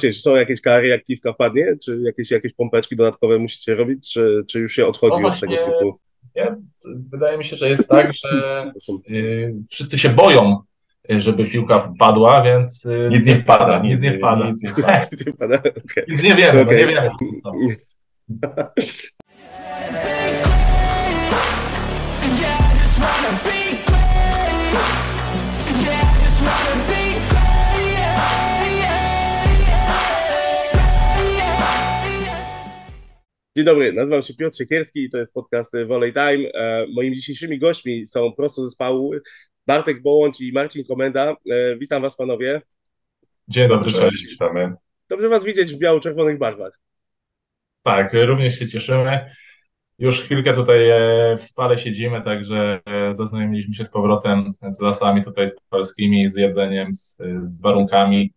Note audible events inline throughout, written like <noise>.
czy są jakieś kary, jak kiwka padnie? Czy jakieś, jakieś pompeczki dodatkowe musicie robić, czy, czy już się odchodzi No od tego typu? Nie, wydaje mi się, że jest tak, że y, wszyscy się boją, y, żeby piłka padła, więc y, Nic nie wpada. Nic nie wpada. <laughs> Nic nie wpada. Nie pada? Okej. Nic nie wiemy, no nie wiemy. Co. <laughs> Dzień dobry, nazywam się Piotr Siekierski i to jest podcast Volley Time. E, Moimi dzisiejszymi gośćmi są prosto ze zespołu Bartek Bołądź i Marcin Komenda. E, Witam was panowie. Dzień dobry, cześć. Cześć, witamy. Dobrze was widzieć w biało-czerwonych barwach. Tak, również się cieszymy. Już chwilkę tutaj e, w Spale siedzimy, także zaznajomiliśmy się z powrotem z lasami tutaj spalskimi, z jedzeniem, z, z warunkami.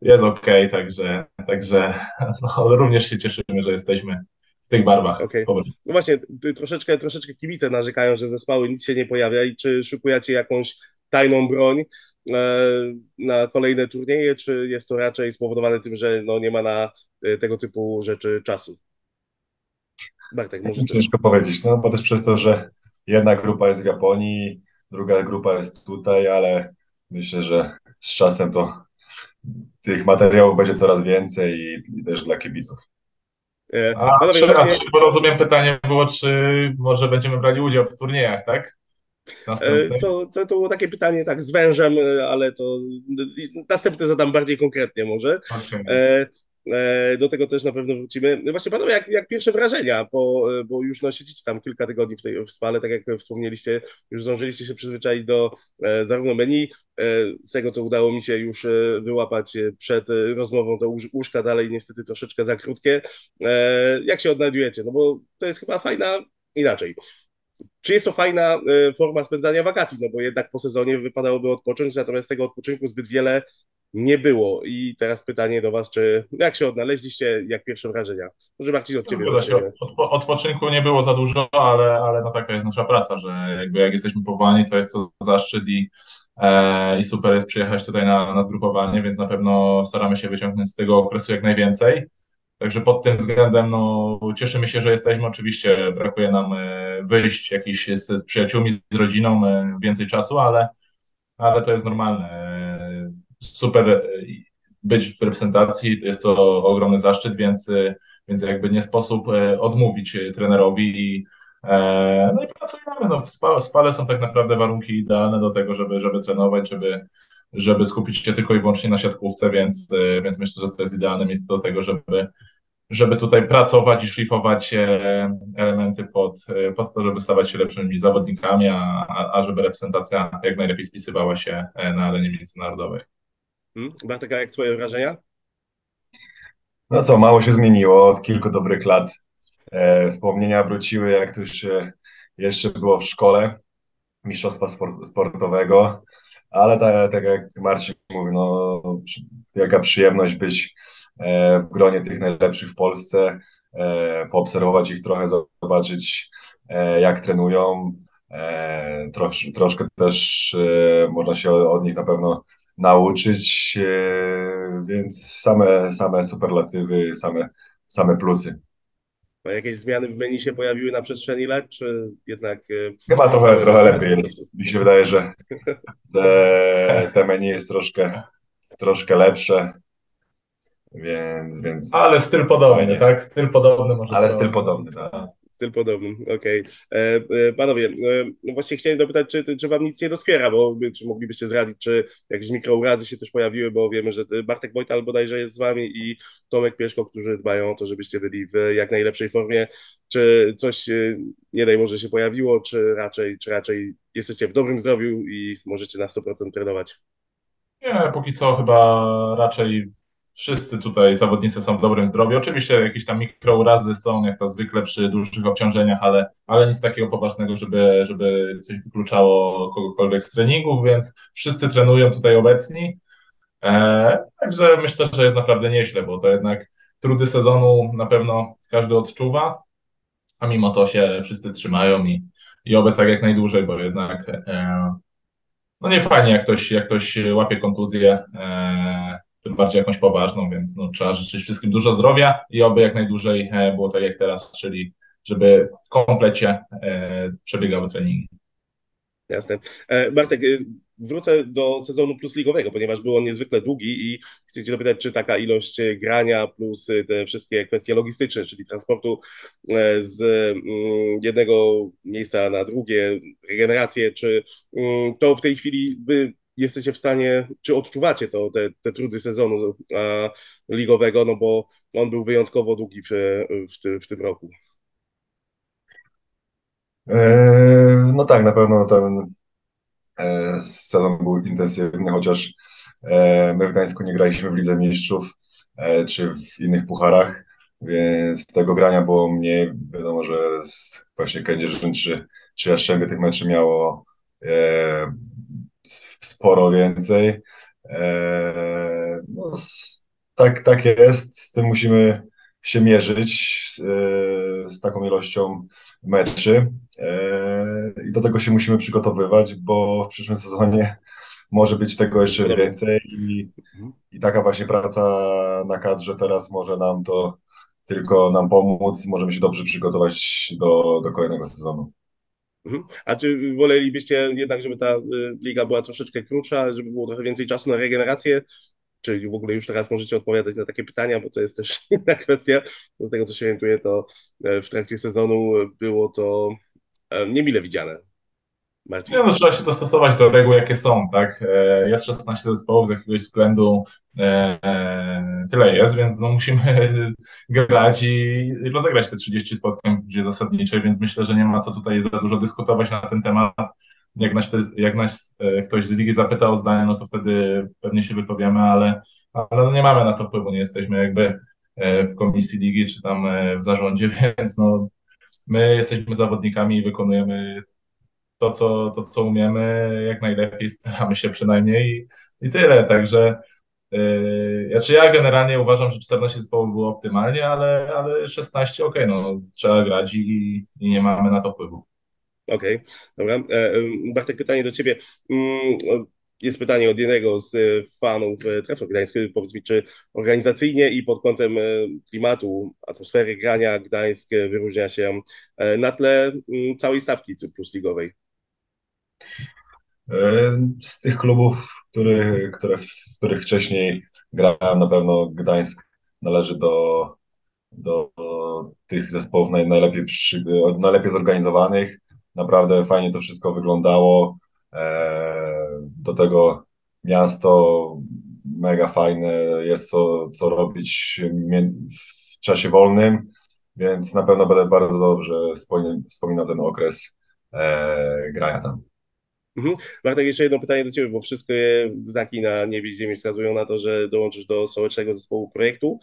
Jest okej, także, także <laughs> no, również się cieszymy, że jesteśmy w tych barwach powrotem. No właśnie, troszeczkę, troszeczkę kibice narzekają, że zespoły nic się nie pojawia i czy szykujecie jakąś tajną broń e, na kolejne turnieje, czy jest to raczej spowodowane tym, że no, nie ma na e, tego typu rzeczy czasu? Bartek, może. Ciężko powiedzieć, no bo też przez to, że jedna grupa jest w Japonii, druga grupa jest tutaj, ale myślę, że z czasem to tych materiałów będzie coraz więcej i, i też dla kibiców. E, A panowie, czy, a czy, bo rozumiem, pytanie było, czy może będziemy brali udział w turniejach, tak? E. To, to, to było takie pytanie tak z wężem, e, ale to następne zadam bardziej konkretnie może. Okej. E, e, Do tego też na pewno wrócimy. No Właśnie panowie, jak, jak pierwsze wrażenia, bo, bo już no, siedzicie tam kilka tygodni w tej w spale, tak jak wspomnieliście, już zdążyliście się przyzwyczaić do e, zarówno menu, e, z tego co udało mi się już e, wyłapać e, przed e, rozmową, to łóż- łóżka dalej niestety troszeczkę za krótkie. E, Jak się odnajdujecie? No bo to jest chyba fajna, inaczej. Czy jest to fajna e, forma spędzania wakacji? No bo jednak po sezonie wypadałoby odpocząć, natomiast tego odpoczynku zbyt wiele nie było. I teraz pytanie do Was, czy jak się odnaleźliście, jak pierwsze wrażenia? Może Marcin od Ciebie. Odpo- Odpoczynku nie było za dużo, ale, ale no taka jest nasza praca, że jakby jak jesteśmy powołani, to jest to zaszczyt i, e, i super jest przyjechać tutaj na, na zgrupowanie, więc na pewno staramy się wyciągnąć z tego okresu jak najwięcej. Także pod tym względem no, cieszymy się, że jesteśmy. Oczywiście brakuje nam e, wyjść jakiś z przyjaciółmi, z rodziną, e, więcej czasu, ale, ale to jest normalne. Super e, być w reprezentacji, jest to ogromny zaszczyt, więc e, więc jakby nie sposób e, odmówić trenerowi i no i pracujemy. No, w spa- w spale są tak naprawdę warunki idealne do tego, żeby, żeby trenować, żeby, żeby skupić się tylko i wyłącznie na siatkówce, więc, więc myślę, że to jest idealne miejsce do tego, żeby, żeby tutaj pracować i szlifować elementy pod, pod to, żeby stawać się lepszymi zawodnikami, a, a, żeby reprezentacja jak najlepiej spisywała się na arenie międzynarodowej. Hmm? Bartek, jak Twoje wrażenia? No co, mało się zmieniło od kilku dobrych lat. E, wspomnienia wróciły, jak to już e, jeszcze było w szkole, mistrzostwa sport, sportowego, ale tak, tak jak Marcin mówi, no, wielka przyjemność być e, w gronie tych najlepszych w Polsce, e, poobserwować ich trochę, zobaczyć e, jak trenują. E, trosz, troszkę też można się od nich na pewno nauczyć, więc same, same superlatywy, same, same plusy. A jakieś zmiany w menu się pojawiły na przestrzeni lat, czy jednak... e, Chyba trochę, trochę lepiej jest. Mi się wydaje, że te, te menu jest troszkę, troszkę lepsze, więc, więc Ale styl podobny, Fajnie. tak? Styl podobny może. ale styl podobny. Tak. Styl podobny, okej. E, e, Panowie, e, no właśnie chciałem dopytać, czy, czy wam nic nie doskwiera, bo czy moglibyście zradzić, czy jakieś mikrourazy się też pojawiły, bo wiemy, że Bartek Wojtal bodajże jest z wami i Tomek Pieszko, którzy dbają o to, żebyście byli w jak najlepszej formie. Czy coś, nie daj może się pojawiło, czy raczej, czy raczej jesteście w dobrym zdrowiu i możecie na 100% trenować? Nie, póki co chyba raczej wszyscy tutaj zawodnicy są w dobrym zdrowiu. Oczywiście jakieś tam mikrourazy są, jak to zwykle przy dłuższych obciążeniach, ale, ale nic takiego poważnego, żeby, żeby coś wykluczało kogokolwiek z treningów, więc wszyscy trenują tutaj obecni. E, także myślę, że jest naprawdę nieźle, bo to jednak trudy sezonu na pewno każdy odczuwa, a mimo to się wszyscy trzymają i, i oby tak jak najdłużej, bo jednak e, no nie fajnie, jak ktoś, jak ktoś łapie kontuzję, e, tym bardziej jakąś poważną, więc no, trzeba życzyć wszystkim dużo zdrowia i oby jak najdłużej było tak jak teraz, czyli żeby w komplecie przebiegały treningi. Jasne. Bartek, wrócę do sezonu plusligowego, ponieważ był on niezwykle długi i chcę Cię zapytać, czy taka ilość grania plus te wszystkie kwestie logistyczne, czyli transportu e, z mm, jednego miejsca na drugie, regenerację, czy mm, to w tej chwili Wy jesteście w stanie, czy odczuwacie to, te, te trudy sezonu ligowego, no bo on był wyjątkowo długi w, w, w tym roku. E, no tak, na pewno ten E, sezon był intensywny, chociaż e, my w Gdańsku nie graliśmy w Lidze Mistrzów czy w innych pucharach, więc tego grania było mniej. Wiadomo, że właśnie Kędzierzyn czy, czy Jastrzębie tych meczy miało sporo więcej. No, tak, tak jest, z tym musimy się mierzyć z, z taką ilością meczy e, i do tego się musimy przygotowywać, bo w przyszłym sezonie może być tego jeszcze więcej i, mhm. i taka właśnie praca na kadrze teraz może nam to tylko nam pomóc, możemy się dobrze przygotować do, do kolejnego sezonu. Mhm. A czy wolelibyście jednak, żeby ta y, liga była troszeczkę krótsza, żeby było trochę więcej czasu na regenerację, czy w ogóle już teraz możecie odpowiadać na takie pytania, bo to jest też <laughs> inna kwestia. Do tego, co się orientuję, to e, w trakcie sezonu było to e, niemile widziane. Marcin. No, trzeba się dostosować do reguł, jakie są, tak? E, jest 16 zespołów, z jakiegoś względu tyle jest, więc no musimy <laughs> grać i rozegrać te 30 spotkań gdzie zasadnicze, więc myślę, że nie ma co tutaj za dużo dyskutować na ten temat jak nas, jak nas e, ktoś z ligi zapyta o zdanie, no to wtedy pewnie się wypowiemy, ale, ale no nie mamy na to wpływu, nie jesteśmy jakby e, w komisji ligi czy tam e, w zarządzie, <laughs> więc no my jesteśmy zawodnikami i wykonujemy to, co, to, co umiemy jak najlepiej, staramy się przynajmniej i, i tyle, także yy, znaczy ja generalnie uważam, że 14 zespołów było optymalnie, ale, ale 16 ok, no trzeba grać i, i nie mamy na to wpływu. Okej, okay, dobra. E, e, Bartek, pytanie do Ciebie. Mm, jest pytanie od jednego z e, fanów Trefla Gdańskiego. Powiedz mi, czy organizacyjnie i pod kątem klimatu, atmosfery grania Gdańsk wyróżnia się na tle mm, całej stawki plus ligowej? Z tych klubów, który, które, w których wcześniej grałem, na pewno Gdańsk należy do, do, tych zespołów najlepiej, przy, najlepiej zorganizowanych. Naprawdę fajnie to wszystko wyglądało. E, do tego miasto mega fajne, jest co, co robić w czasie wolnym, więc na pewno będę bardzo dobrze wspominał ten okres e, grania tam. Mhm. Bartek, jeszcze jedno pytanie do Ciebie, bo wszystkie znaki na niebie i ziemi wskazują na to, że dołączysz do sołecznego zespołu projektu.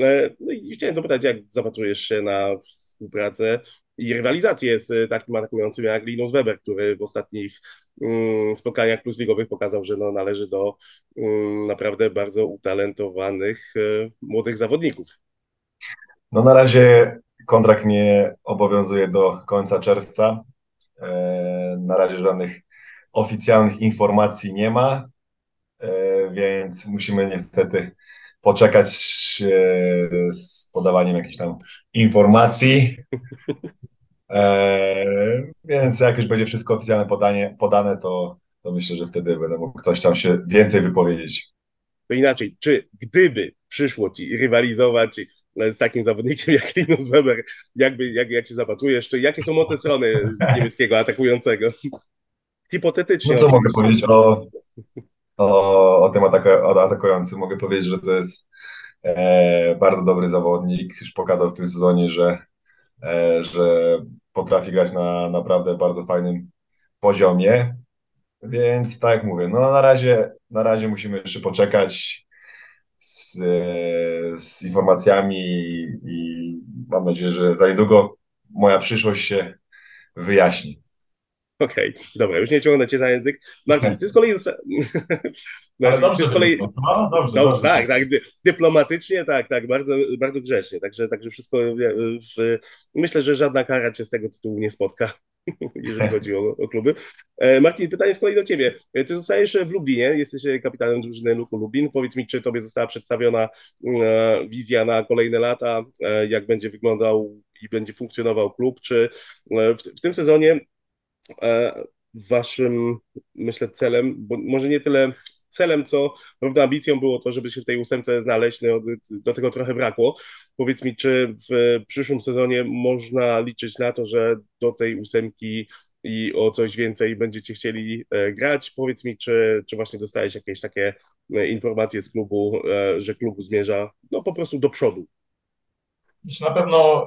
E, no i chciałem zapytać, jak zapatrujesz się na współpracę i rywalizację z takim atakującym jak Linus Weber, który w ostatnich um, spotkaniach plus ligowych pokazał, że no, należy do um, naprawdę bardzo utalentowanych um, młodych zawodników. No na razie kontrakt nie obowiązuje do końca czerwca. E, na razie żadnych oficjalnych informacji nie ma, e, więc musimy niestety poczekać z podawaniem jakichś tam informacji. E, więc jak już będzie wszystko oficjalne podanie, podane, to, to myślę, że wtedy będę mógł ktoś tam się więcej wypowiedzieć. To inaczej, czy gdyby przyszło ci rywalizować z takim zawodnikiem jak Linus Weber, jakby, jak, jak się zapatrujesz, czy jakie są moce strony niemieckiego atakującego? Hipotetycznie. No co mogę powiedzieć o, o, o tym ataku, o atakującym? Mogę powiedzieć, że to jest e, bardzo dobry zawodnik. Już pokazał w tym sezonie, że, e, że potrafi grać na naprawdę bardzo fajnym poziomie. Więc tak mówię, no na razie, na razie musimy jeszcze poczekać z, z informacjami i mam nadzieję, że za niedługo moja przyszłość się wyjaśni. Okej, okay, dobra, już nie ciągnę cię za język. Marcin, ty z kolei... <laughs> Marcin, dobrze, ty z kolei... No, dobrze, dobrze, dobrze, tak, tak, dyplomatycznie, tak, tak, bardzo, bardzo grzecznie, także, także wszystko, w... myślę, że żadna kara cię z tego tytułu nie spotka. <laughs> jeżeli chodzi o, o kluby. E, Martin, pytanie z kolei do Ciebie. E, ty zostajesz w Lublinie, jesteś kapitanem drużyny Luku Lublin. Powiedz mi, czy Tobie została przedstawiona e, wizja na kolejne lata, jak będzie wyglądał i będzie funkcjonował klub, czy w, w tym sezonie waszym, myślę, celem, bo może nie tyle celem, co prawda ambicją było to, żeby się w tej ósemce znaleźć, no, do tego trochę brakło. Powiedz mi, czy w przyszłym sezonie można liczyć na to, że do tej ósemki i o coś więcej będziecie chcieli e, grać. Powiedz mi, czy, czy właśnie dostałeś jakieś takie e, informacje z klubu, e, że klub zmierza no po prostu do przodu? Na pewno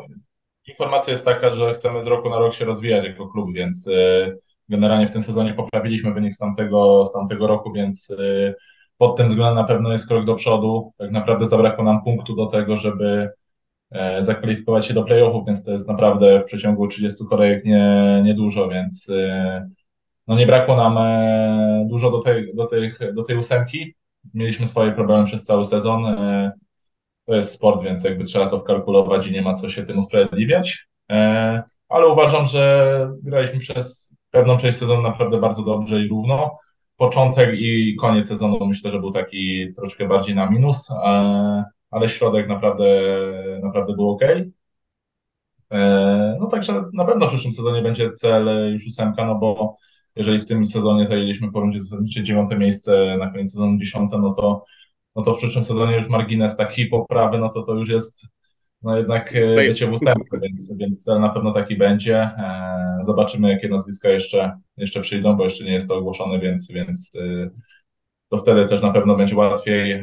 informacja jest taka, że chcemy z roku na rok się rozwijać jako klub, więc generalnie w tym sezonie poprawiliśmy wynik z tamtego, z tamtego roku, więc pod tym względem na pewno jest krok do przodu. Tak naprawdę zabrakło nam punktu do tego, żeby E, zakwalifikować się do playoffów, więc to jest naprawdę w przeciągu 30 kolejek nie, niedużo, więc e, no nie brakło nam e, dużo do tej, do, tych, do tej ósemki. Mieliśmy swoje problemy przez cały sezon. To jest sport, więc jakby trzeba to wkalkulować i nie ma co się tym usprawiedliwiać. Ale uważam, że graliśmy przez pewną część sezonu naprawdę bardzo dobrze i równo. Początek i koniec sezonu myślę, że był taki troszkę bardziej na minus ale środek naprawdę, naprawdę był ok. E, no także na pewno w przyszłym sezonie będzie cel już ósemka, no bo jeżeli w tym sezonie zajęliśmy po rundzie zasadniczej dziewiąte miejsce, na koniec sezonu dziesiąte, no to, no to w przyszłym sezonie już margines taki poprawy, no to to już jest no jednak e, bycie w ósemce, więc, więc cel na pewno taki będzie. E, zobaczymy, jakie nazwiska jeszcze, jeszcze przyjdą, bo jeszcze nie jest to ogłoszone, więc, więc to wtedy też na pewno będzie łatwiej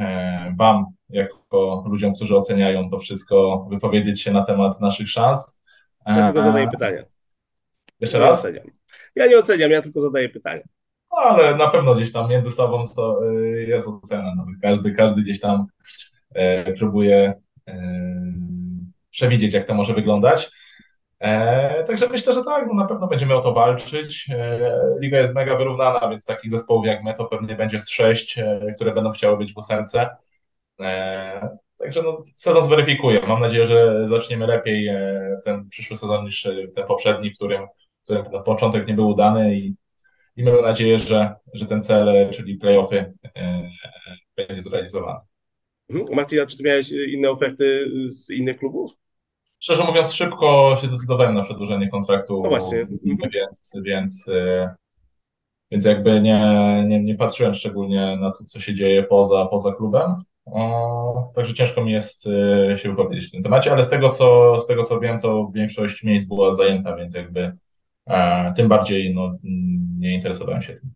Wam jako ludziom, którzy oceniają to wszystko, wypowiedzieć się na temat naszych szans. Ja tylko zadaję pytania. Jeszcze raz? Oceniam. Ja nie oceniam, ja tylko zadaję pytania. No, ale na pewno gdzieś tam między sobą y, jest ocena. No, każdy, każdy gdzieś tam e, próbuje e, przewidzieć, jak to może wyglądać. E, także myślę, że tak, no na pewno będziemy o to walczyć. E, Liga jest mega wyrównana, więc takich zespołów jak my to pewnie będzie z sześć, e, które będą chciały być w ósemce. E, także no, sezon zweryfikuje. Mam nadzieję, że zaczniemy lepiej ten przyszły sezon niż ten poprzedni, w którym, w którym początek nie był udany i, i mamy nadzieję, że, że ten cel, czyli playoffy, będzie zrealizowany. Mhm. Martina, czy ty miałeś inne oferty z innych klubów? Szczerze mówiąc, szybko się zdecydowałem na przedłużenie kontraktu, no właśnie. więc, więc, więc jakby nie, nie, nie patrzyłem szczególnie na to, co się dzieje poza, poza klubem. Także ciężko mi jest y, się wypowiedzieć w tym temacie, ale z tego, co, z tego co wiem, to większość miejsc była zajęta, więc jakby e, tym bardziej no, nie interesowałem się tym.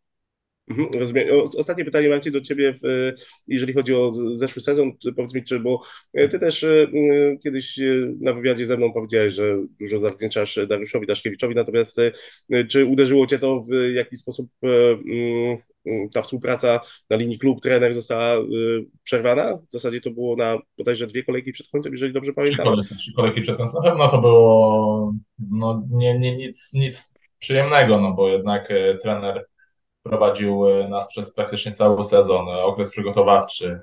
Mhm, rozumiem. Ostatnie pytanie Marcin do Ciebie, jeżeli chodzi o zeszły sezon, powiedz mi, czy, bo e, Ty też e, kiedyś na wywiadzie ze mną powiedziałeś, że dużo zawdzięczasz Dariuszowi Daszkiewiczowi, natomiast czy uderzyło Cię to w jakiś sposób ta współpraca na linii klub-trener została przerwana. W zasadzie to było na bodajże dwie kolejki przed końcem, jeżeli dobrze pamiętam. Trzy kolejki, trzy kolejki przed końcem. Na pewno to było no, nie, nie, nic, nic przyjemnego, no bo jednak trener prowadził y, nas przez praktycznie cały sezon, okres przygotowawczy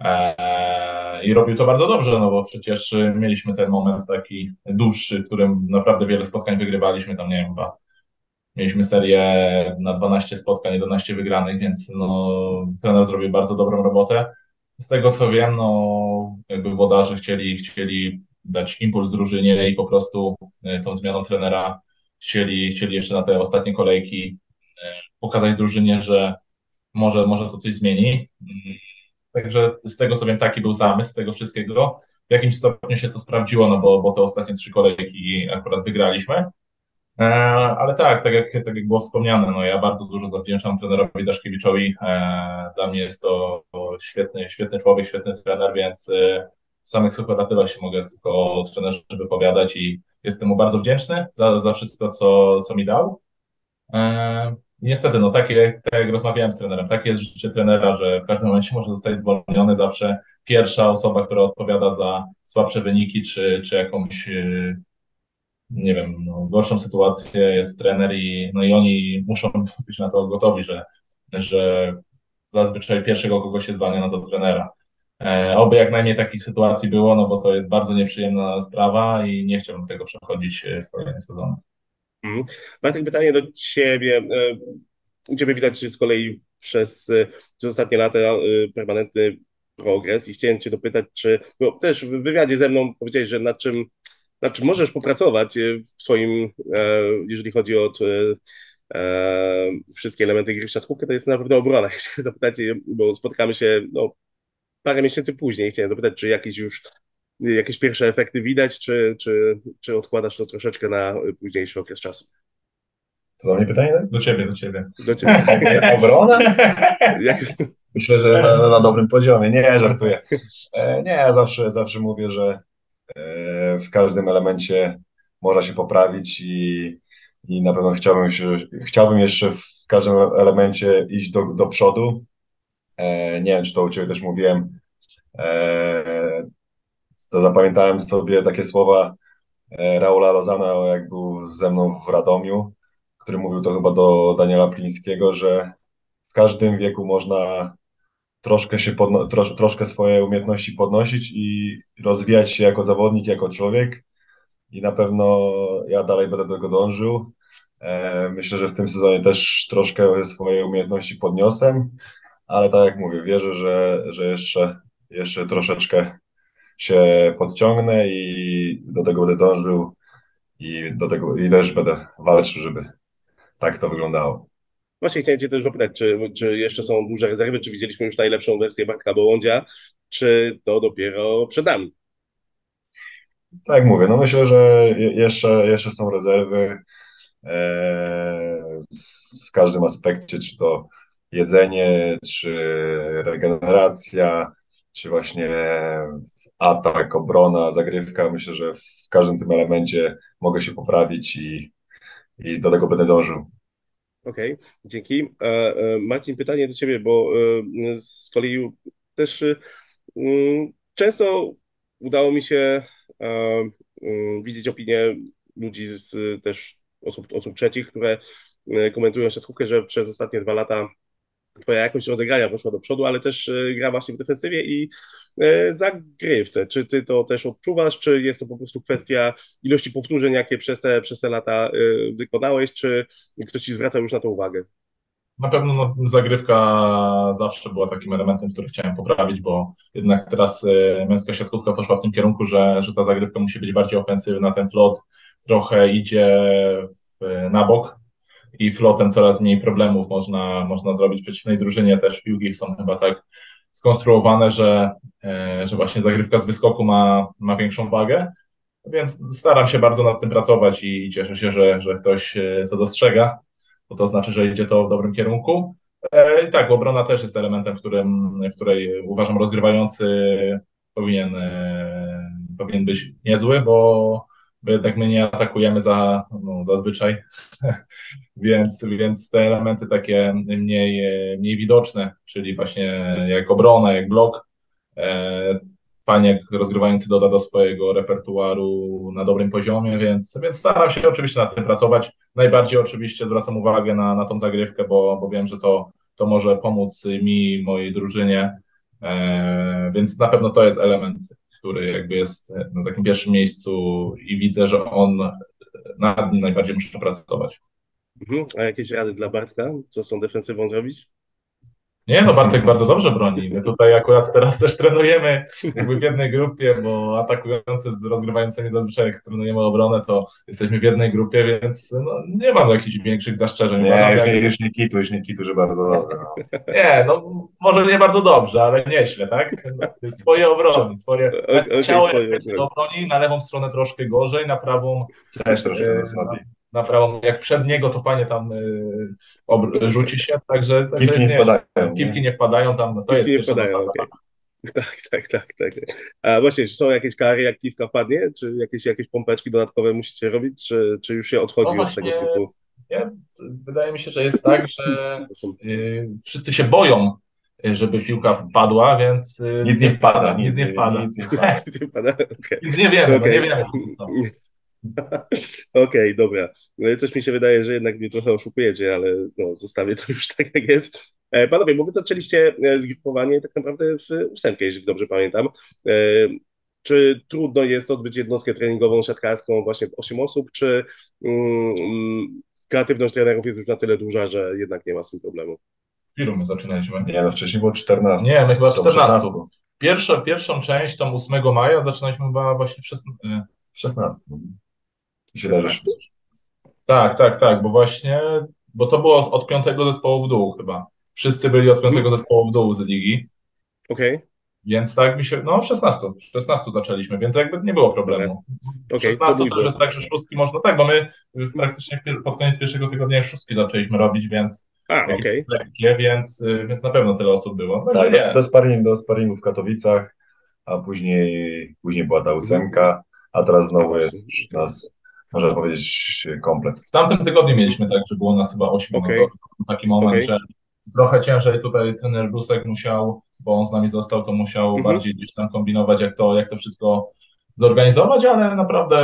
e, i robił to bardzo dobrze, no bo przecież mieliśmy ten moment taki dłuższy, w którym naprawdę wiele spotkań wygrywaliśmy, tam nie wiem, chyba Mieliśmy serię na 12 spotkań, 11 wygranych, więc no, trener zrobił bardzo dobrą robotę. Z tego co wiem, no, jakby włodarze chcieli, chcieli dać impuls drużynie i po prostu e, tą zmianą trenera chcieli, chcieli jeszcze na te ostatnie kolejki e, pokazać drużynie, że może, może to coś zmieni. Także z tego co wiem, taki był zamysł tego wszystkiego. W jakimś stopniu się to sprawdziło, no bo, bo te ostatnie trzy kolejki akurat wygraliśmy. E, ale tak, tak jak, tak jak było wspomniane, no ja bardzo dużo zawdzięczam trenerowi Daszkiewiczowi. E, dla mnie jest to świetny, świetny człowiek, świetny trener, więc e, w samych superlatywach się mogę tylko o trenerze wypowiadać i jestem mu bardzo wdzięczny za, za wszystko, co, co mi dał. Niestety, no takie, tak jak rozmawiałem z trenerem, takie jest życie trenera, że w każdym momencie może zostać zwolniony zawsze pierwsza osoba, która odpowiada za słabsze wyniki, czy, czy jakąś nie wiem, no, gorszą sytuację jest trener i, no i oni muszą być na to gotowi, że, że zazwyczaj pierwszego kogo się zwalnia, no to trenera. E, oby jak najmniej takich sytuacji było, no bo to jest bardzo nieprzyjemna sprawa i nie chciałbym tego przechodzić e, w kolejnym sezonie. Mhm. Pytanie do ciebie. E, ciebie widać z kolei przez, e, przez ostatnie lata e, permanentny progres i chciałem cię dopytać, czy, bo też w wywiadzie ze mną powiedziałeś, że nad czym, nad czym możesz popracować w swoim, jeżeli chodzi o wszystkie elementy gry w siatkówkę, to jest na pewno obrona. <laughs> Chciałem zapytać, bo spotkamy się no, parę miesięcy później. Chciałem zapytać, czy jakieś już jakieś pierwsze efekty widać, czy, czy, czy odkładasz to troszeczkę na późniejszy okres czasu? To do mnie pytanie? Do ciebie, do ciebie. Do ciebie. <laughs> Obrona? Jak... Myślę, że na, na, dobrym poziomie. Nie, żartuję. E, nie, zawsze, zawsze mówię, że e, w każdym elemencie można się poprawić i, i na pewno chciałbym, się, chciałbym jeszcze w każdym elemencie iść do, do przodu. E, nie wiem, czy to u Ciebie też mówiłem. Zapamiętałem sobie takie słowa Raula Lozana, jak był ze mną w Radomiu który mówił to chyba do Daniela Plińskiego, że w każdym wieku można troszkę się podno- trosz- troszkę swoje umiejętności podnosić i rozwijać się jako zawodnik, jako człowiek. I na pewno ja dalej będę do tego dążył. E, myślę, że w tym sezonie też troszkę swoje umiejętności podniosłem, ale tak jak mówię, wierzę, że, że jeszcze, jeszcze troszeczkę się podciągnę i do tego będę dążył i do tego i też będę walczył, żeby tak to wyglądało. Właśnie chciałem Cię też zapytać, czy, czy jeszcze są duże rezerwy, czy widzieliśmy już najlepszą wersję Bartka Bołądzia, czy to dopiero przed nami? Tak jak mówię, no myślę, że jeszcze, jeszcze są rezerwy e, w każdym aspekcie, czy to jedzenie, czy regeneracja, czy właśnie atak, obrona, zagrywka. Myślę, że w każdym tym elemencie mogę się poprawić i i do tego będę dążył. Okej, okay, dzięki. E, e, Marcin, pytanie do Ciebie, bo e, z kolei też mm, często udało mi się mm, widzieć opinie ludzi, z, też osób, osób trzecich, które komentują siatkówkę, że przez ostatnie dwa lata twoja jakość rozegrania poszła do przodu, ale też e, gra właśnie w defensywie i e, zagrywce. Czy ty to też odczuwasz, czy jest to po prostu kwestia ilości powtórzeń, jakie przez te, przez te lata e, wykonałeś, czy ktoś ci zwraca już na to uwagę? Na pewno no, zagrywka zawsze była takim elementem, który chciałem poprawić, bo jednak teraz męska siatkówka poszła w tym kierunku, że, że ta zagrywka musi być bardziej ofensywna, ten flot trochę idzie w, na bok, i flotem coraz mniej problemów można, można zrobić przeciwnej drużynie. Też piłki są chyba tak skonstruowane, że, e, że właśnie zagrywka z wyskoku ma, ma większą wagę. Więc staram się bardzo nad tym pracować i cieszę się, że, że ktoś e, to dostrzega, bo to znaczy, że idzie to w dobrym kierunku. E, I tak, obrona też jest elementem, w, którym, w której uważam rozgrywający powinien, powinien być niezły, bo bo jednak my nie atakujemy za, no, zazwyczaj, <laughs> więc, więc te elementy takie mniej, mniej widoczne, czyli właśnie jak obrona, jak blok, e, fajnie jak rozgrywający doda do swojego repertuaru na dobrym poziomie, więc, więc staram się oczywiście nad tym pracować. Najbardziej oczywiście zwracam uwagę na, na tą zagrywkę, bo, bo wiem, że to, to może pomóc mi, mojej drużynie, e, więc na pewno to jest element który jakby jest na takim pierwszym miejscu i widzę, że on nad nim najbardziej muszę pracować. Mhm. A jakieś rady dla Bartka? Co z tą defensywą zrobić? Nie, no Bartek bardzo dobrze broni. My tutaj akurat teraz też trenujemy jakby w jednej grupie, bo atakujący z rozgrywającymi zazwyczaj jak trenujemy obronę, to jesteśmy w jednej grupie, więc no, nie mam jakichś większych zastrzeżeń. Nie, już nie, już nie kitu, już nie kitu, że bardzo dobrze. No. Nie, no może nie bardzo dobrze, ale nieźle, tak? Swoje obrony, swoje okay, ciało swoje, obroni, na lewą stronę troszkę gorzej, na prawą też troszkę e, słabiej na prawą, jak przed niego, to fajnie tam y, rzuci się, także, także nie, nie wpadają. Kiwki nie wpadają tam, to jest nie wpadają, okay. Tak, tak, tak, tak. A właśnie, czy są jakieś kary, jak kiwka wpadnie? Czy jakieś, jakieś pompeczki dodatkowe musicie robić, czy, czy już się odchodzi no od tego typu? Ja, wydaje mi się, że jest tak, że y, wszyscy się boją, y, żeby piłka wpadła, więc... Y, nic nie wpada. Nic, nie wpada. Nic nie, wpada. <laughs> nic nie wpada. Nic nie wiemy, okay. nie wiemy co. <laughs> Okej, okay, dobra. No coś mi się wydaje, że jednak mnie trochę oszukujecie, ale no, zostawię to już tak, jak jest. E, panowie, bo wy zaczęliście e, zgrupowanie tak naprawdę w ósemkę, jeżeli dobrze pamiętam. E, czy trudno jest odbyć jednostkę treningową siatkarską właśnie 8 osób, czy mm, kreatywność trenerów jest już na tyle duża, że jednak nie ma z tym problemu? Ilu my zaczynaliśmy? Nie, no wcześniej było 14. Nie, my chyba Są 14. Pierwsza, pierwszą część, tą 8 maja, zaczynaliśmy chyba właśnie przez... 16. 16? Tak, tak, tak, bo właśnie, bo to było od piątego zespołu w dół chyba. Wszyscy byli od piątego zespołu w dół z ligi, Okej, więc tak mi się, no 16, 16 zaczęliśmy, więc jakby nie było problemu. Okej, 16 to mój to już jest tak, że szóstki można, tak, bo my już praktycznie pod koniec pierwszego tygodnia szóstki zaczęliśmy robić, więc a okej, lekkie, więc, y, więc na pewno tyle osób było. No, Tak, do, do, sparring, do sparingu w Katowicach, a później, później była ta ósemka, a teraz znowu jest nas, można powiedzieć, komplet. W tamtym tygodniu mieliśmy tak, że było nas chyba 8, Okej. no to taki moment, Okej. że trochę ciężej tutaj trener Brusek musiał, bo on z nami został, to musiał Mhm. bardziej gdzieś tam kombinować, jak to, jak to wszystko zorganizować, ale naprawdę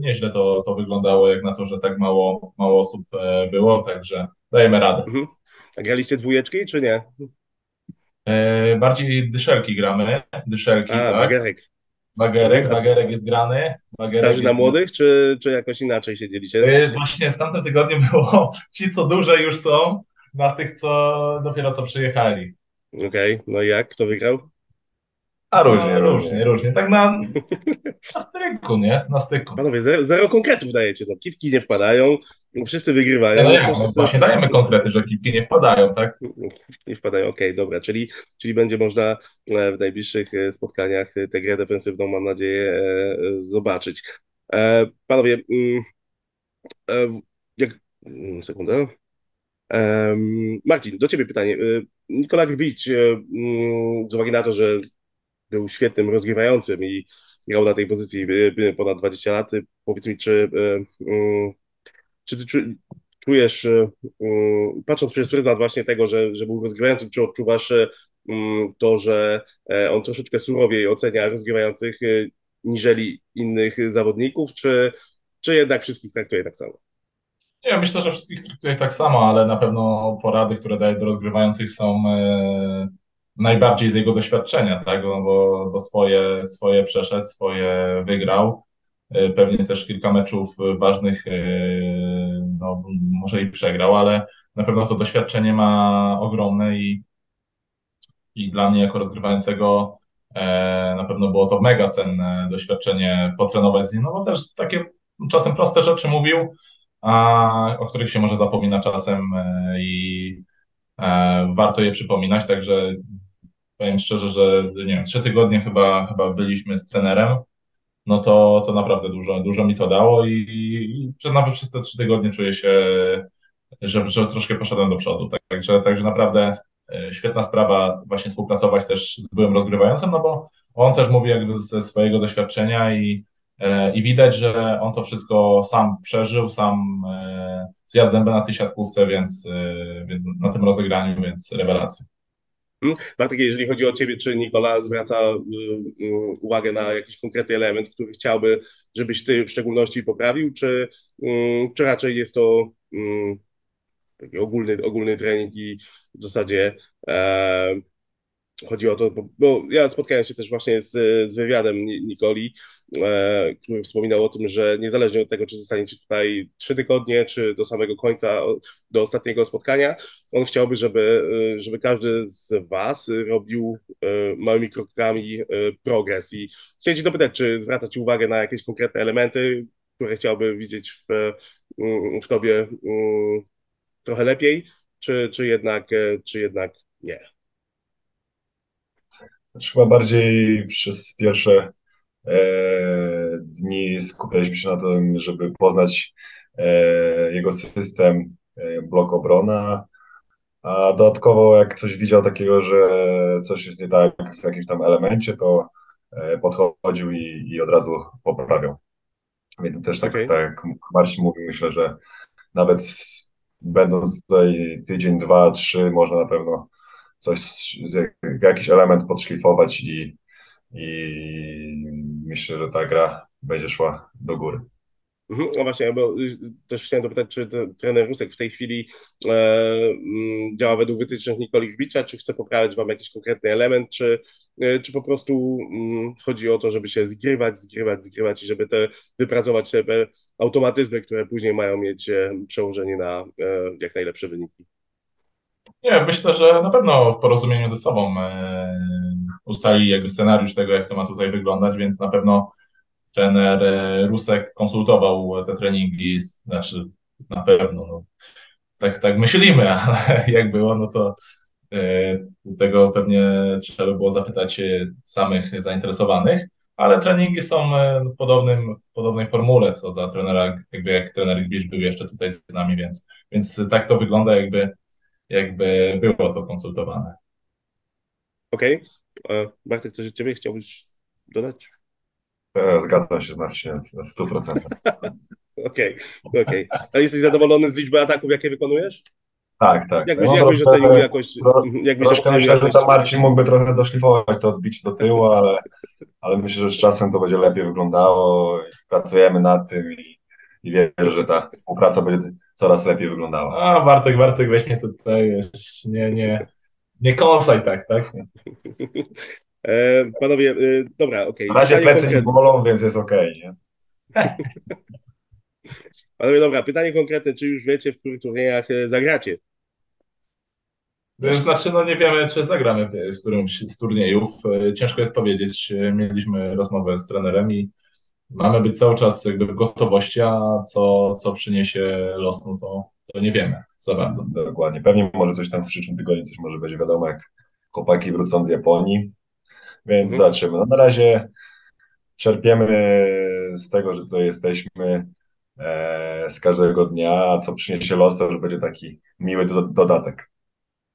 nieźle to, to wyglądało, jak na to, że tak mało, mało osób e, było, także dajemy radę. mhm. A graliście dwójeczki, czy nie? E, Bardziej dyszelki gramy, dyszelki, A, tak? bagerek. Bagerek, bagerek jest grany. Bagerek Starzy na jest- młodych, czy, czy jakoś inaczej się dzielicie? E, Właśnie w tamtym tygodniu było <laughs> ci, co duże już są, na tych, co dopiero co przyjechali. Okej, no i jak? Kto wygrał? A różnie, no, różnie. różnie, różnie. Tak na, na styku, nie? Na styku. Panowie, zero, zero konkretów dajecie, no kiwki nie wpadają, wszyscy wygrywają. No, jak, coś- no właśnie dajemy konkrety, że kipki nie wpadają, tak? Nie wpadają, okej, dobra, czyli, czyli będzie można e, w najbliższych e, spotkaniach e, tę grę defensywną, mam nadzieję, zobaczyć. Panowie, mm, jak, mm, sekundę. Marcin, do Ciebie pytanie. Nikola Grbić, mm, z uwagi na to, że był świetnym rozgrywającym i grał na tej pozycji ponad 20 lat, powiedz mi, czy, e, mm, czy ty czu- czujesz, e, mm, patrząc przez pryzmat właśnie tego, że, że był rozgrywającym, czy odczuwasz e, mm, to, że on troszeczkę surowiej ocenia rozgrywających niżeli innych zawodników, czy, czy jednak wszystkich traktuje tak samo? Nie, myślę, że wszystkich traktuję tak samo, ale na pewno porady, które daje do rozgrywających są najbardziej z jego doświadczenia, tak? Bo, bo swoje, swoje przeszedł, swoje wygrał. E, Pewnie też kilka meczów ważnych, e, no, może i przegrał, ale na pewno to doświadczenie ma ogromne i, i dla mnie jako rozgrywającego e, na pewno było to mega cenne doświadczenie potrenować z nim, no bo też takie czasem proste rzeczy mówił, a o których się może zapomina czasem e, i e, warto je przypominać, także powiem szczerze, że nie wiem, trzy tygodnie chyba, chyba byliśmy z trenerem, no to, to naprawdę dużo, dużo mi to dało i, i nawet przez te trzy tygodnie czuję się, że, że troszkę poszedłem do przodu, tak, także, także naprawdę e, świetna sprawa właśnie współpracować też z byłym rozgrywającym, no bo on też mówi jakby ze swojego doświadczenia i E, I widać, że on to wszystko sam przeżył, sam e, zjadł zęby na tej siatkówce, więc, więc na tym rozegraniu, więc rewelacja. Bartek, jeżeli chodzi o Ciebie, czy Nikola zwraca y, y, uwagę na jakiś konkretny element, który chciałby, żebyś Ty w szczególności poprawił, czy, y, czy raczej jest to taki ogólny, ogólny trening i w zasadzie e, chodzi o to, bo, bo ja spotkałem się też właśnie z, z wywiadem Ni- Nikoli, e, który wspominał o tym, że niezależnie od tego, czy zostaniecie tutaj trzy tygodnie, czy do samego końca, do ostatniego spotkania, on chciałby, żeby, e, żeby każdy z Was robił e, małymi krokami e, progres. I chciałem Cię dopytać, czy zwraca Ci uwagę na jakieś konkretne elementy, które chciałby widzieć w, w Tobie trochę lepiej, czy, czy, jednak, e, czy jednak nie? Znaczy, chyba bardziej przez pierwsze e, dni skupialiśmy się na tym, żeby poznać e, jego system, e, blok obrona, a dodatkowo jak ktoś widział takiego, że coś jest nie tak w jakimś tam elemencie, to e, podchodził i, i od razu poprawiał. Więc też tak, Okej. tak jak Marcin mówił, myślę, że nawet będąc tutaj tydzień, dwa, trzy, można na pewno coś, jakiś element podszlifować i, i myślę, że ta gra będzie szła do góry. Mhm. No właśnie, bo też chciałem dopytać, czy trener Rusek w tej chwili e, mm, działa według wytycznych Nikoli Gbicza, czy chce poprawiać wam jakiś konkretny element, czy, e, czy po prostu mm, chodzi o to, żeby się zgrywać, zgrywać, zgrywać i żeby te, wypracować te automatyzmy, które później mają mieć e, przełożenie na e, jak najlepsze wyniki? Nie, myślę, że na pewno w porozumieniu ze sobą e, ustali jakby scenariusz tego, jak to ma tutaj wyglądać, więc na pewno trener e, Rusek konsultował te treningi, znaczy na pewno, no, tak, tak myślimy, <laughs> ale jak było, no to e, tego pewnie trzeba było zapytać samych zainteresowanych, ale treningi są e, w, podobnym, w podobnej formule, co za trenera, jakby jak trener Gbisz był jeszcze tutaj z nami, więc, więc tak to wygląda, jakby, jakby było to konsultowane. Okej. Okay. Bartek, coś od Ciebie chciałbyś dodać? Zgadzam się z Marcinem w 100%. <laughs> Okej, okej. Okay. A jesteś zadowolony z liczby ataków, jakie wykonujesz? Tak, tak. Jak byś, no, jak byś ocenił jakość? Jak byś troszkę myślę, że tam Marcin mógłby trochę doszlifować to odbicie do tyłu, ale, ale myślę, że z czasem to będzie lepiej wyglądało. Pracujemy nad tym i, i wierzę, że ta współpraca będzie coraz lepiej wyglądała. A Bartek, Bartek, weź mnie tutaj, nie, nie, nie kąsaj tak, tak? <laughs> E, panowie, e, dobra, okej. Okay. Na razie plecy konkretne. nie bolą, więc jest okej, okay, nie? <laughs> Panowie, dobra, pytanie konkretne, czy już wiecie, w których turniejach e, zagracie? Znaczy, no nie wiemy, czy zagramy w którymś z turniejów. Ciężko jest powiedzieć. Mieliśmy rozmowę z trenerem i mamy być cały czas jakby w gotowości, a co, co przyniesie los, no to, to nie wiemy za bardzo. Dokładnie. Pewnie może coś tam w przyszłym tygodniu, coś może będzie wiadomo, jak chłopaki wrócą z Japonii, więc mhm. zobaczymy. No na razie czerpiemy z tego, że tutaj jesteśmy e, z każdego dnia, a co przyniesie los, to już będzie taki miły do, dodatek.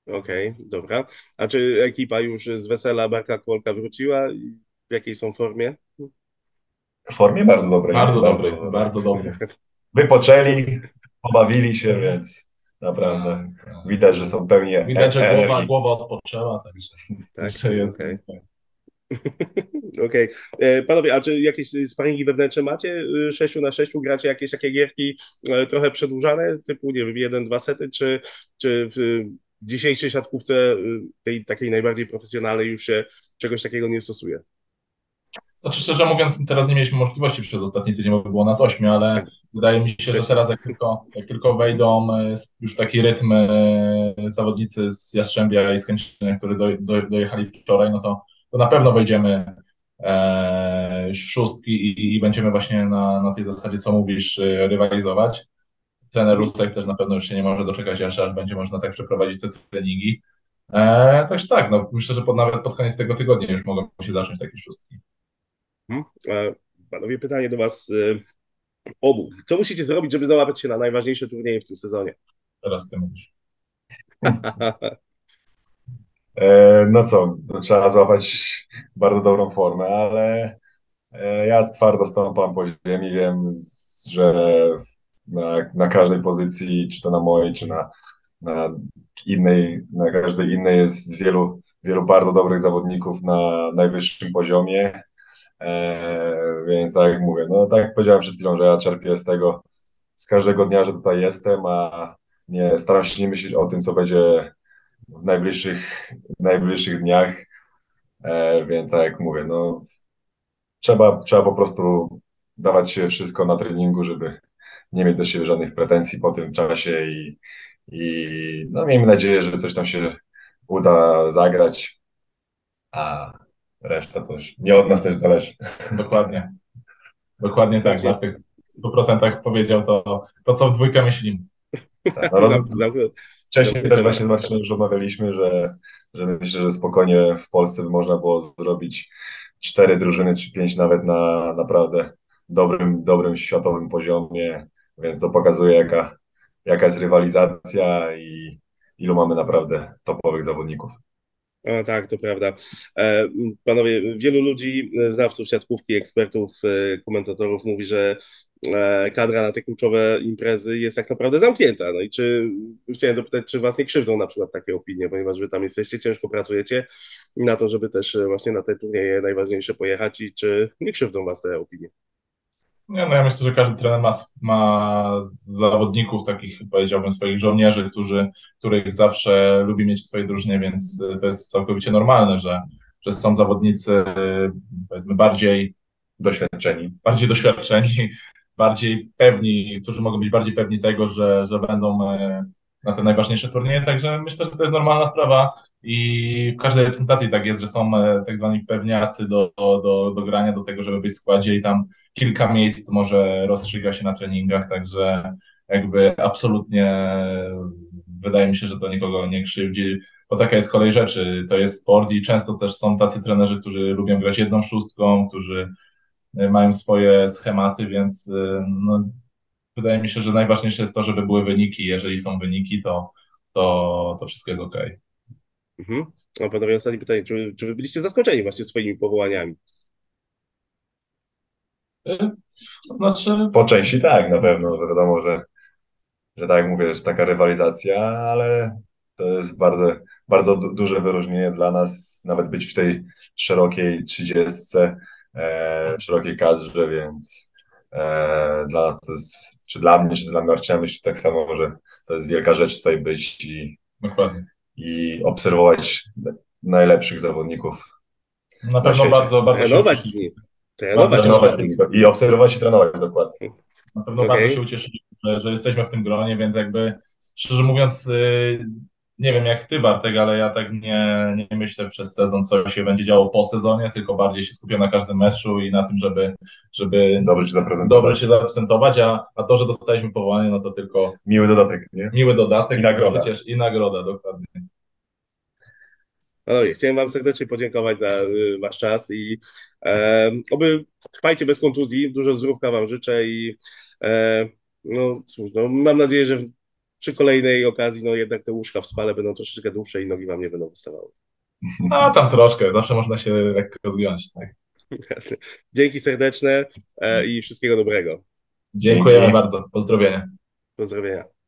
Okej, okay, dobra. A czy ekipa już z wesela Barka Kolka wróciła? W jakiej są formie? W formie bardzo dobrej. Bardzo, dobrej, bardzo dobrej. Wypoczęli, pobawili się, więc naprawdę widać, że są pełni Widać, że głowa, głowa odpoczęła, także tak, jest. Okay. Okej. <laughs> Okay. E, panowie, a czy jakieś sparingi wewnętrzne macie? 6 na 6 gracie jakieś takie gierki e, trochę przedłużane, typu, nie wiem, jeden, dwa sety, czy, czy w dzisiejszej siatkówce, e, tej takiej najbardziej profesjonalnej już się czegoś takiego nie stosuje? Znaczy, szczerze mówiąc, teraz nie mieliśmy możliwości przez ostatni tydzień, bo było nas ośmiu, ale wydaje mi się, że teraz jak tylko, jak tylko wejdą już taki rytm zawodnicy z Jastrzębia i z Kęczyny, którzy do, do, dojechali wczoraj, no to to na pewno wejdziemy e, w szóstki i, i, będziemy właśnie na, na tej zasadzie, co mówisz, e, rywalizować. Trener Rusek też na pewno już się nie może doczekać, aż, aż będzie można tak przeprowadzić te treningi. E, także tak, no, myślę, że pod, nawet pod koniec tego tygodnia już mogą się zacząć takie szóstki. E, panowie, pytanie do Was e, obu. Co musicie zrobić, żeby załapać się na najważniejsze turnieje w tym sezonie? Teraz ty mówisz. <laughs> E, no co, trzeba złapać bardzo dobrą formę, ale e, ja twardo stąpam po ziemi, wiem, że na, na każdej pozycji, czy to na mojej, czy na, na innej, na każdej innej jest wielu, wielu bardzo dobrych zawodników na najwyższym poziomie. E, więc tak jak mówię, no tak jak powiedziałem przed chwilą, że ja czerpię z tego z każdego dnia, że tutaj jestem, a nie staram się nie myśleć o tym, co będzie w najbliższych, w najbliższych dniach. E, więc tak jak mówię, no, trzeba, trzeba po prostu dawać się wszystko na treningu, żeby nie mieć do siebie żadnych pretensji po tym czasie i, i no, miejmy nadzieję, że coś tam się uda zagrać, a reszta to już nie od nas też zależy. Dokładnie. Dokładnie tak. Bartek w 100% powiedział to, to, co w dwójkę myślimy. Tak, no, roz... Wcześniej też właśnie z Marcinem już rozmawialiśmy, że, że myślę, że spokojnie w Polsce by można było zrobić cztery drużyny, czy pięć nawet na naprawdę dobrym, dobrym światowym poziomie, więc to pokazuje jaka, jaka jest rywalizacja i ilu mamy naprawdę topowych zawodników. Tak, to prawda. E, panowie, wielu ludzi, e, znawców siatkówki, ekspertów, e, komentatorów mówi, że kadra na te kluczowe imprezy jest tak naprawdę zamknięta. No i czy chciałem dopytać, czy was nie krzywdzą na przykład takie opinie, ponieważ wy tam jesteście, ciężko pracujecie na to, żeby też właśnie na te turnieje najważniejsze pojechać i czy nie krzywdzą was te opinie? Nie, no ja myślę, że każdy trener ma, ma zawodników, takich powiedziałbym swoich żołnierzy, którzy, których zawsze lubi mieć w swojej drużynie, więc to jest całkowicie normalne, że, że są zawodnicy powiedzmy bardziej doświadczeni, bardziej doświadczeni, bardziej pewni, którzy mogą być bardziej pewni tego, że, że będą e, na te najważniejsze turnieje, także myślę, że to jest normalna sprawa i w każdej reprezentacji tak jest, że są e, tak zwani pewniacy do, do, do grania, do tego, żeby być w składzie i tam kilka miejsc może rozstrzyga się na treningach, także jakby absolutnie wydaje mi się, że to nikogo nie krzywdzi, bo taka jest kolej rzeczy, to jest sport i często też są tacy trenerzy, którzy lubią grać jedną szóstką, którzy e, mają swoje schematy, więc e, no, wydaje mi się, że najważniejsze jest to, żeby były wyniki. Jeżeli są wyniki, to, to, to wszystko jest ok. Mhm. A panowie, ostatnie pytanie. Czy, czy wy byliście zaskoczeni właśnie swoimi powołaniami? Znaczy... Po części tak, na pewno. Wiadomo, że, że tak jak mówię, jest taka rywalizacja, ale to jest bardzo, bardzo duże wyróżnienie dla nas, nawet być w tej szerokiej trzydziestce, e, szerokiej kadrze, więc e, dla nas to jest, czy dla mnie, czy dla Marcina, myślę tak samo, że to jest wielka rzecz tutaj być i, Dokładnie. I obserwować najlepszych zawodników. Na pewno na bardzo, bardzo trenować nimi. Trenować, trenować i obserwować i trenować dokładnie. Na pewno okay. bardzo się ucieszyliśmy, że, że jesteśmy w tym gronie, więc jakby szczerze mówiąc, yy, nie wiem jak ty Bartek, ale ja tak nie, nie myślę przez sezon, co się będzie działo po sezonie, tylko bardziej się skupiam na każdym meczu i na tym, żeby, żeby dobrze się zaprezentować, dobrze się zaprezentować a, a to, że dostaliśmy powołanie, no to tylko miły dodatek, nie? Miły dodatek i nagroda. Przecież, I nagroda, dokładnie. Panowie, chciałem Wam serdecznie podziękować za y, Wasz czas i e, oby trwajcie bez kontuzji, dużo zdrówka Wam życzę i e, no cóż, no, mam nadzieję, że przy kolejnej okazji, no jednak te łóżka w spale będą troszeczkę dłuższe i nogi Wam nie będą wystawały. No tam troszkę, zawsze można się lekko zgiąć, tak. Dzięki serdeczne e, i wszystkiego dobrego. Dziękujemy Dzięki. bardzo, pozdrowienia. Pozdrowienia.